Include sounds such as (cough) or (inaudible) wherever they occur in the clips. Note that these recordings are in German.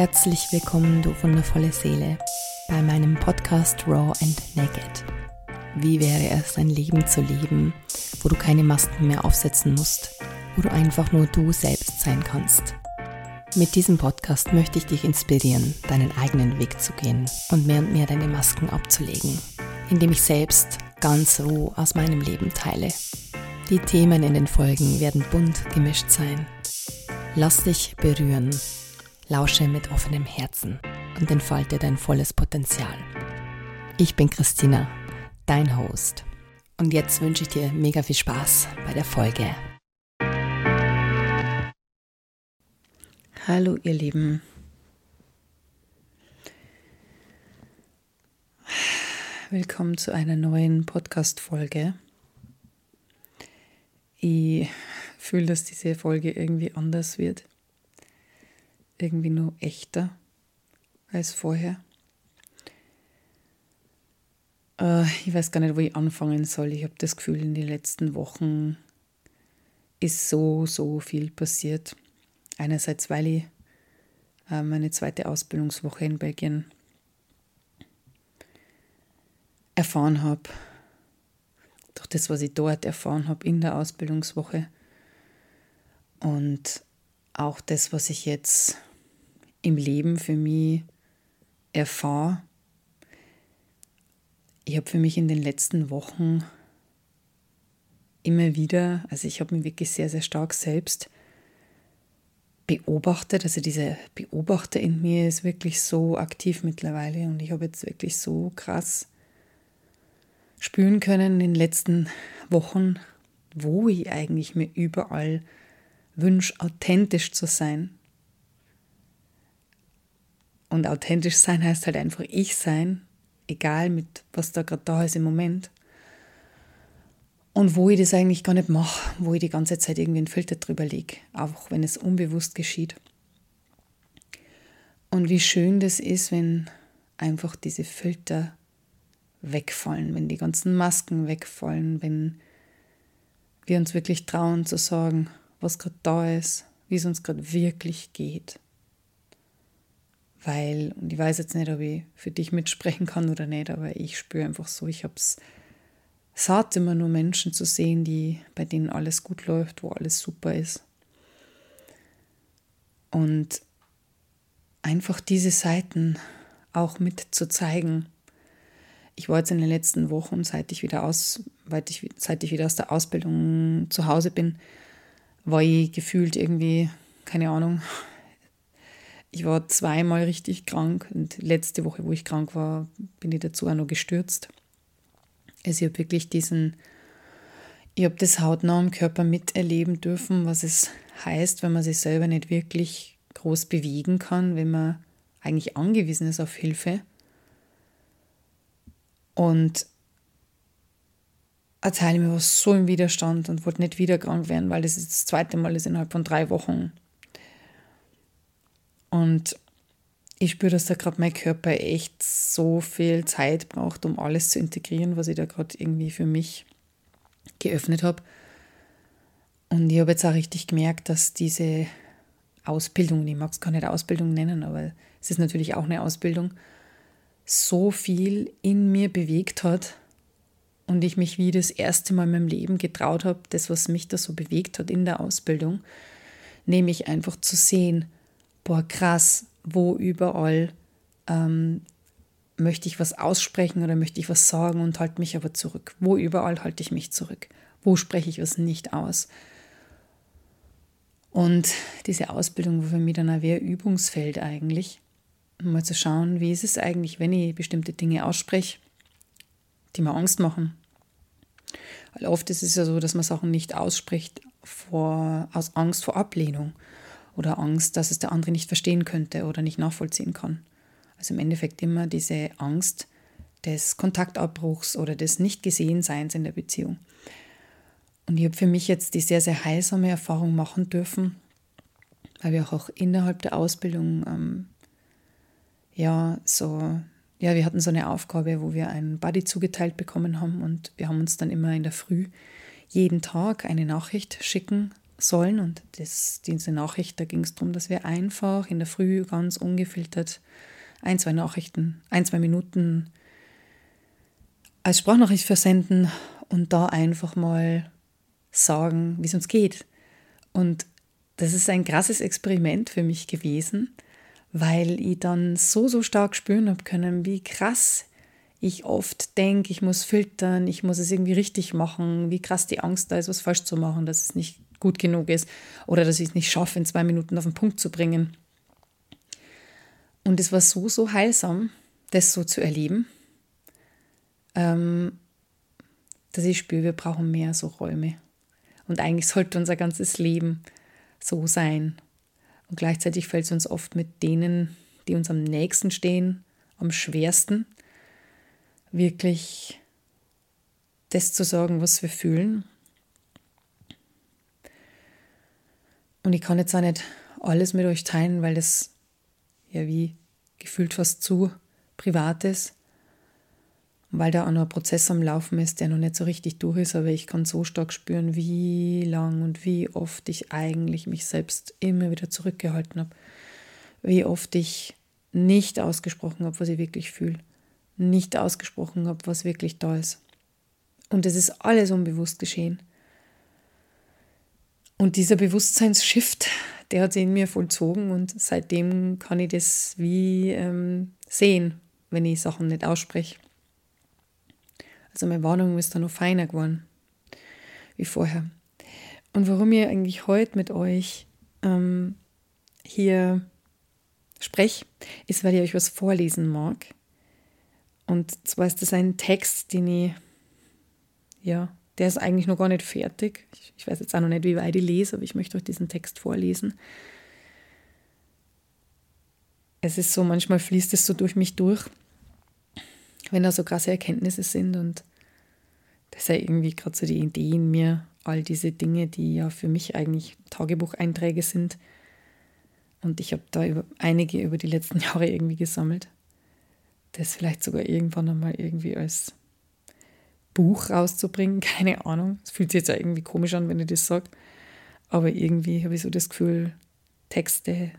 Herzlich willkommen, du wundervolle Seele, bei meinem Podcast Raw and Naked. Wie wäre es, ein Leben zu leben, wo du keine Masken mehr aufsetzen musst, wo du einfach nur du selbst sein kannst? Mit diesem Podcast möchte ich dich inspirieren, deinen eigenen Weg zu gehen und mehr und mehr deine Masken abzulegen, indem ich selbst ganz roh aus meinem Leben teile. Die Themen in den Folgen werden bunt gemischt sein. Lass dich berühren, lausche mit offenem Herzen und entfalte dein volles Potenzial. Ich bin Christina, dein Host. Und jetzt wünsche ich dir mega viel Spaß bei der Folge. Hallo ihr Lieben. Willkommen zu einer neuen Podcast-Folge. Ich fühle, dass diese Folge irgendwie anders wird. Irgendwie nur echter als vorher. Äh, ich weiß gar nicht, wo ich anfangen soll. Ich habe das Gefühl, in den letzten Wochen ist so, so viel passiert. Einerseits, weil ich äh, meine zweite Ausbildungswoche in Belgien erfahren habe, durch das, was ich dort erfahren habe in der Ausbildungswoche und auch das, was ich jetzt im Leben für mich erfahre. Ich habe für mich in den letzten Wochen immer wieder, also ich habe mich wirklich sehr, sehr stark selbst beobachtet. Also dieser Beobachter in mir ist wirklich so aktiv mittlerweile und ich habe jetzt wirklich so krass spüren können in den letzten Wochen, wo ich eigentlich mir überall wünsche, authentisch zu sein. Und authentisch sein heißt halt einfach ich sein, egal mit was da gerade da ist im Moment. Und wo ich das eigentlich gar nicht mache, wo ich die ganze Zeit irgendwie einen Filter drüber lege, auch wenn es unbewusst geschieht. Und wie schön das ist, wenn einfach diese Filter wegfallen, wenn die ganzen Masken wegfallen, wenn wir uns wirklich trauen zu sagen, was gerade da ist, wie es uns gerade wirklich geht. Weil, und ich weiß jetzt nicht, ob ich für dich mitsprechen kann oder nicht, aber ich spüre einfach so, ich habe es satt, immer nur Menschen zu sehen, die, bei denen alles gut läuft, wo alles super ist. Und einfach diese Seiten auch mit zu zeigen. Ich war jetzt in den letzten Wochen, seit ich wieder aus, seit ich, seit ich wieder aus der Ausbildung zu Hause bin, war ich gefühlt irgendwie, keine Ahnung, ich war zweimal richtig krank und letzte Woche, wo ich krank war, bin ich dazu auch noch gestürzt. Also ich habe wirklich diesen, ich habe das hautnah im Körper miterleben dürfen, was es heißt, wenn man sich selber nicht wirklich groß bewegen kann, wenn man eigentlich angewiesen ist auf Hilfe. Und ein Teil mir war so im Widerstand und wollte nicht wieder krank werden, weil das ist das zweite Mal ist innerhalb von drei Wochen. Und ich spüre, dass da gerade mein Körper echt so viel Zeit braucht, um alles zu integrieren, was ich da gerade irgendwie für mich geöffnet habe. Und ich habe jetzt auch richtig gemerkt, dass diese Ausbildung, ich mag es gar nicht Ausbildung nennen, aber es ist natürlich auch eine Ausbildung, so viel in mir bewegt hat, und ich mich wie das erste Mal in meinem Leben getraut habe, das, was mich da so bewegt hat in der Ausbildung, nämlich einfach zu sehen, boah, krass, wo überall ähm, möchte ich was aussprechen oder möchte ich was sagen und halte mich aber zurück. Wo überall halte ich mich zurück? Wo spreche ich was nicht aus? Und diese Ausbildung war für mich dann ein Übungsfeld eigentlich, um mal zu schauen, wie ist es eigentlich, wenn ich bestimmte Dinge ausspreche, die mir Angst machen, weil oft ist es ja so, dass man Sachen nicht ausspricht vor, aus Angst vor Ablehnung oder Angst, dass es der andere nicht verstehen könnte oder nicht nachvollziehen kann. Also im Endeffekt immer diese Angst des Kontaktabbruchs oder des Nicht-Gesehen-Seins in der Beziehung. Und ich habe für mich jetzt die sehr, sehr heilsame Erfahrung machen dürfen, weil wir auch innerhalb der Ausbildung ähm, ja so ja, wir hatten so eine Aufgabe, wo wir einen Buddy zugeteilt bekommen haben und wir haben uns dann immer in der Früh jeden Tag eine Nachricht schicken sollen. Und das, diese Nachricht, da ging es darum, dass wir einfach in der Früh ganz ungefiltert ein, zwei Nachrichten, ein, zwei Minuten als Sprachnachricht versenden und da einfach mal sagen, wie es uns geht. Und das ist ein krasses Experiment für mich gewesen, weil ich dann so, so stark spüren habe können, wie krass ich oft denke, ich muss filtern, ich muss es irgendwie richtig machen, wie krass die Angst da ist, was falsch zu machen, dass es nicht gut genug ist oder dass ich es nicht schaffe, in zwei Minuten auf den Punkt zu bringen. Und es war so, so heilsam, das so zu erleben, ähm, dass ich spüre, wir brauchen mehr so Räume. Und eigentlich sollte unser ganzes Leben so sein. Und gleichzeitig fällt es uns oft mit denen, die uns am nächsten stehen, am schwersten, wirklich das zu sagen, was wir fühlen. Und ich kann jetzt auch nicht alles mit euch teilen, weil das ja wie gefühlt fast zu privat ist, weil da auch noch ein Prozess am Laufen ist, der noch nicht so richtig durch ist, aber ich kann so stark spüren, wie lang und wie oft ich eigentlich mich selbst immer wieder zurückgehalten habe, wie oft ich nicht ausgesprochen habe, was ich wirklich fühle nicht ausgesprochen habe, was wirklich da ist. Und es ist alles unbewusst geschehen. Und dieser Bewusstseinsshift, der hat sich in mir vollzogen und seitdem kann ich das wie ähm, sehen, wenn ich Sachen nicht ausspreche. Also meine Warnung ist dann noch feiner geworden wie vorher. Und warum ich eigentlich heute mit euch ähm, hier spreche, ist, weil ich euch was vorlesen mag und zwar ist das ein Text, den ich, ja, der ist eigentlich noch gar nicht fertig. Ich, ich weiß jetzt auch noch nicht, wie weit ich lese, aber ich möchte euch diesen Text vorlesen. Es ist so, manchmal fließt es so durch mich durch, wenn da so krasse Erkenntnisse sind und das ist ja irgendwie gerade so die Idee in mir, all diese Dinge, die ja für mich eigentlich Tagebucheinträge sind. Und ich habe da über, einige über die letzten (laughs) Jahre irgendwie gesammelt das vielleicht sogar irgendwann einmal irgendwie als Buch rauszubringen. (laughs) Keine Ahnung. Es fühlt sich jetzt ja irgendwie komisch an, wenn ich das sage. Aber irgendwie habe ich so das Gefühl, Texte,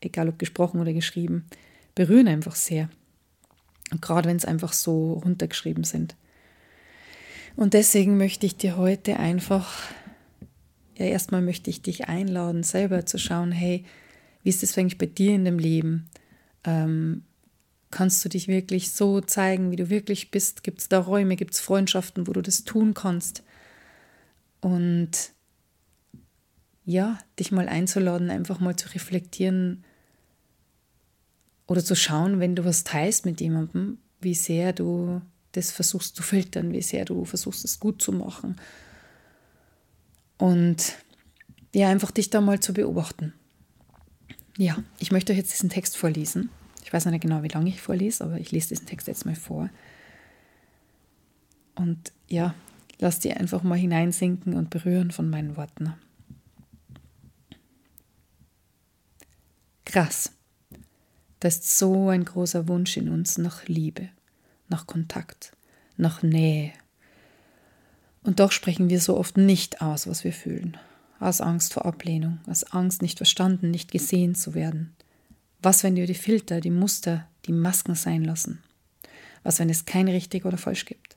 egal ob gesprochen oder geschrieben, berühren einfach sehr. Und gerade wenn es einfach so runtergeschrieben sind. Und deswegen möchte ich dir heute einfach, ja, erstmal möchte ich dich einladen, selber zu schauen, hey, wie ist das eigentlich bei dir in dem Leben? Ähm, Kannst du dich wirklich so zeigen, wie du wirklich bist? Gibt es da Räume, gibt es Freundschaften, wo du das tun kannst? Und ja, dich mal einzuladen, einfach mal zu reflektieren oder zu schauen, wenn du was teilst mit jemandem, wie sehr du das versuchst zu filtern, wie sehr du versuchst, es gut zu machen. Und ja, einfach dich da mal zu beobachten. Ja, ich möchte euch jetzt diesen Text vorlesen. Ich weiß noch nicht genau, wie lange ich vorlese, aber ich lese diesen Text jetzt mal vor. Und ja, lass die einfach mal hineinsinken und berühren von meinen Worten. Krass. Da ist so ein großer Wunsch in uns nach Liebe, nach Kontakt, nach Nähe. Und doch sprechen wir so oft nicht aus, was wir fühlen. Aus Angst vor Ablehnung, aus Angst, nicht verstanden, nicht gesehen zu werden. Was, wenn wir die Filter, die Muster, die Masken sein lassen? Was, wenn es kein richtig oder falsch gibt?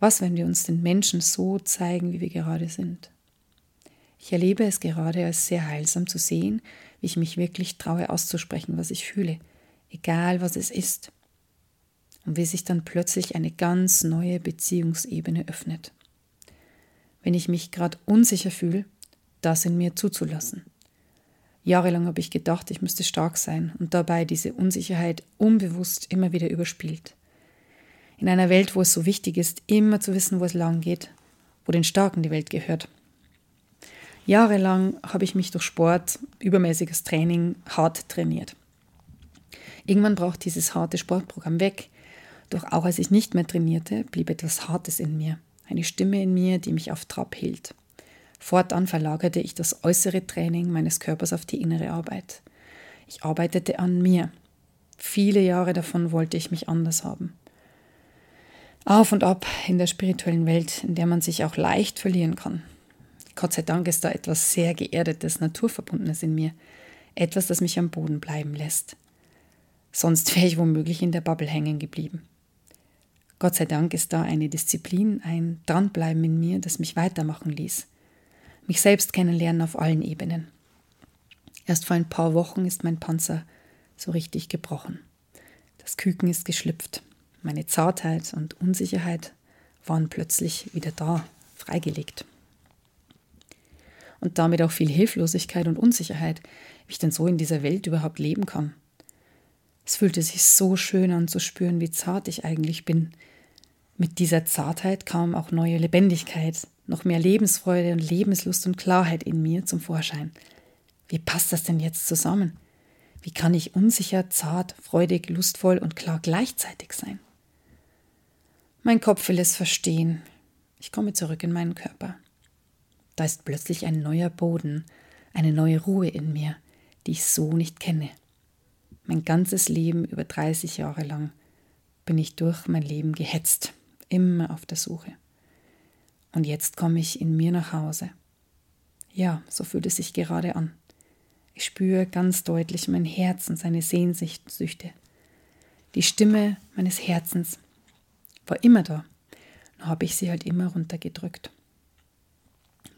Was, wenn wir uns den Menschen so zeigen, wie wir gerade sind? Ich erlebe es gerade als sehr heilsam zu sehen, wie ich mich wirklich traue auszusprechen, was ich fühle, egal was es ist. Und wie sich dann plötzlich eine ganz neue Beziehungsebene öffnet. Wenn ich mich gerade unsicher fühle, das in mir zuzulassen. Jahrelang habe ich gedacht, ich müsste stark sein und dabei diese Unsicherheit unbewusst immer wieder überspielt. In einer Welt, wo es so wichtig ist, immer zu wissen, wo es lang geht, wo den Starken die Welt gehört. Jahrelang habe ich mich durch Sport, übermäßiges Training hart trainiert. Irgendwann braucht dieses harte Sportprogramm weg. Doch auch als ich nicht mehr trainierte, blieb etwas Hartes in mir. Eine Stimme in mir, die mich auf Trab hielt. Fortan verlagerte ich das äußere Training meines Körpers auf die innere Arbeit. Ich arbeitete an mir. Viele Jahre davon wollte ich mich anders haben. Auf und ab in der spirituellen Welt, in der man sich auch leicht verlieren kann. Gott sei Dank ist da etwas sehr Geerdetes, Naturverbundenes in mir. Etwas, das mich am Boden bleiben lässt. Sonst wäre ich womöglich in der Bubble hängen geblieben. Gott sei Dank ist da eine Disziplin, ein Dranbleiben in mir, das mich weitermachen ließ. Mich selbst kennenlernen auf allen Ebenen. Erst vor ein paar Wochen ist mein Panzer so richtig gebrochen. Das Küken ist geschlüpft. Meine Zartheit und Unsicherheit waren plötzlich wieder da, freigelegt. Und damit auch viel Hilflosigkeit und Unsicherheit, wie ich denn so in dieser Welt überhaupt leben kann. Es fühlte sich so schön an zu spüren, wie zart ich eigentlich bin. Mit dieser Zartheit kam auch neue Lebendigkeit, noch mehr Lebensfreude und Lebenslust und Klarheit in mir zum Vorschein. Wie passt das denn jetzt zusammen? Wie kann ich unsicher, zart, freudig, lustvoll und klar gleichzeitig sein? Mein Kopf will es verstehen. Ich komme zurück in meinen Körper. Da ist plötzlich ein neuer Boden, eine neue Ruhe in mir, die ich so nicht kenne. Mein ganzes Leben über 30 Jahre lang bin ich durch mein Leben gehetzt, immer auf der Suche. Und jetzt komme ich in mir nach Hause. Ja, so fühlt es sich gerade an. Ich spüre ganz deutlich mein Herz und seine Sehnsüchte. Die Stimme meines Herzens war immer da, nur habe ich sie halt immer runtergedrückt.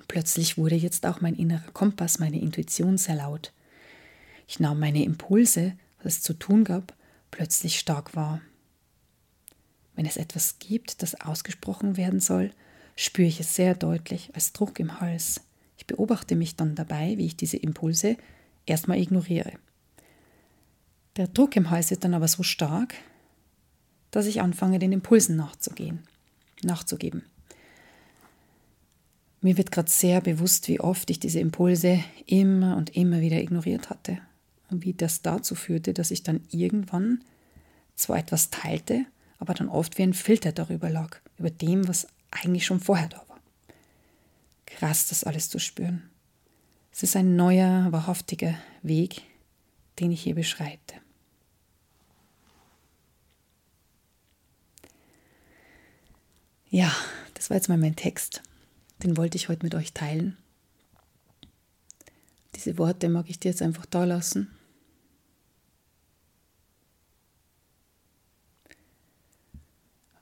Plötzlich wurde jetzt auch mein innerer Kompass, meine Intuition sehr laut. Ich nahm meine Impulse, was es zu tun gab, plötzlich stark wahr. Wenn es etwas gibt, das ausgesprochen werden soll, spüre ich es sehr deutlich als Druck im Hals. Ich beobachte mich dann dabei, wie ich diese Impulse erstmal ignoriere. Der Druck im Hals wird dann aber so stark, dass ich anfange, den Impulsen nachzugehen, nachzugeben. Mir wird gerade sehr bewusst, wie oft ich diese Impulse immer und immer wieder ignoriert hatte und wie das dazu führte, dass ich dann irgendwann zwar etwas teilte, aber dann oft wie ein Filter darüber lag, über dem, was eigentlich schon vorher da war. Krass, das alles zu spüren. Es ist ein neuer, wahrhaftiger Weg, den ich hier beschreite. Ja, das war jetzt mal mein Text. Den wollte ich heute mit euch teilen. Diese Worte mag ich dir jetzt einfach da lassen.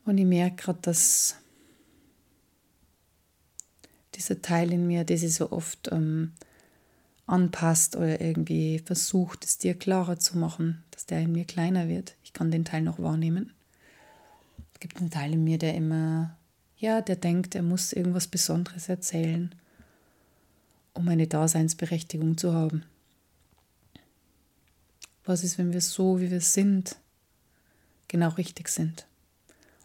Und ich merke gerade, dass dieser Teil in mir, der sich so oft ähm, anpasst oder irgendwie versucht, es dir klarer zu machen, dass der in mir kleiner wird. Ich kann den Teil noch wahrnehmen. Es gibt einen Teil in mir, der immer, ja, der denkt, er muss irgendwas Besonderes erzählen, um eine Daseinsberechtigung zu haben. Was ist, wenn wir so, wie wir sind, genau richtig sind?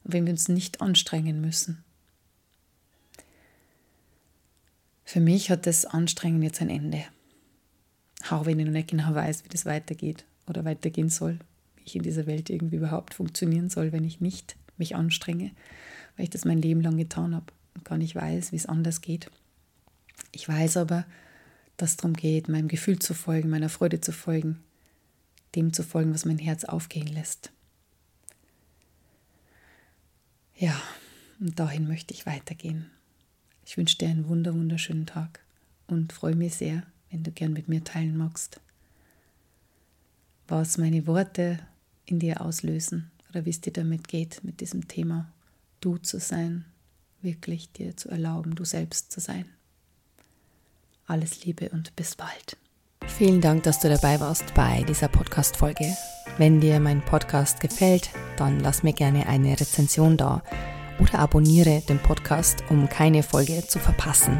Wenn wir uns nicht anstrengen müssen? Für mich hat das Anstrengen jetzt ein Ende. Auch wenn ich noch nicht genau weiß, wie das weitergeht oder weitergehen soll, wie ich in dieser Welt irgendwie überhaupt funktionieren soll, wenn ich nicht mich anstrenge, weil ich das mein Leben lang getan habe und gar nicht weiß, wie es anders geht. Ich weiß aber, dass es darum geht, meinem Gefühl zu folgen, meiner Freude zu folgen, dem zu folgen, was mein Herz aufgehen lässt. Ja, und dahin möchte ich weitergehen. Ich wünsche dir einen wunder, wunderschönen Tag und freue mich sehr, wenn du gern mit mir teilen magst, was meine Worte in dir auslösen oder wie es dir damit geht, mit diesem Thema du zu sein, wirklich dir zu erlauben, du selbst zu sein. Alles Liebe und bis bald. Vielen Dank, dass du dabei warst bei dieser Podcast-Folge. Wenn dir mein Podcast gefällt, dann lass mir gerne eine Rezension da oder abonniere den Podcast, um keine Folge zu verpassen.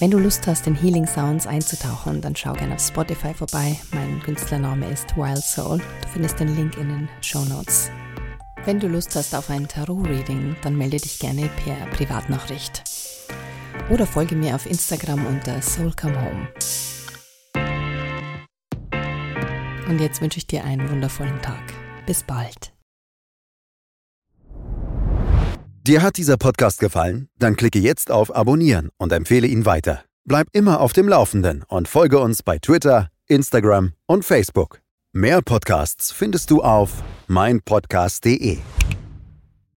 Wenn du Lust hast, in Healing Sounds einzutauchen, dann schau gerne auf Spotify vorbei. Mein Künstlername ist Wild Soul. Du findest den Link in den Show Notes. Wenn du Lust hast auf ein Tarot-Reading, dann melde dich gerne per Privatnachricht. Oder folge mir auf Instagram unter Soul Come Home. Und jetzt wünsche ich dir einen wundervollen Tag. Bis bald. Dir hat dieser Podcast gefallen? Dann klicke jetzt auf Abonnieren und empfehle ihn weiter. Bleib immer auf dem Laufenden und folge uns bei Twitter, Instagram und Facebook. Mehr Podcasts findest du auf meinpodcast.de.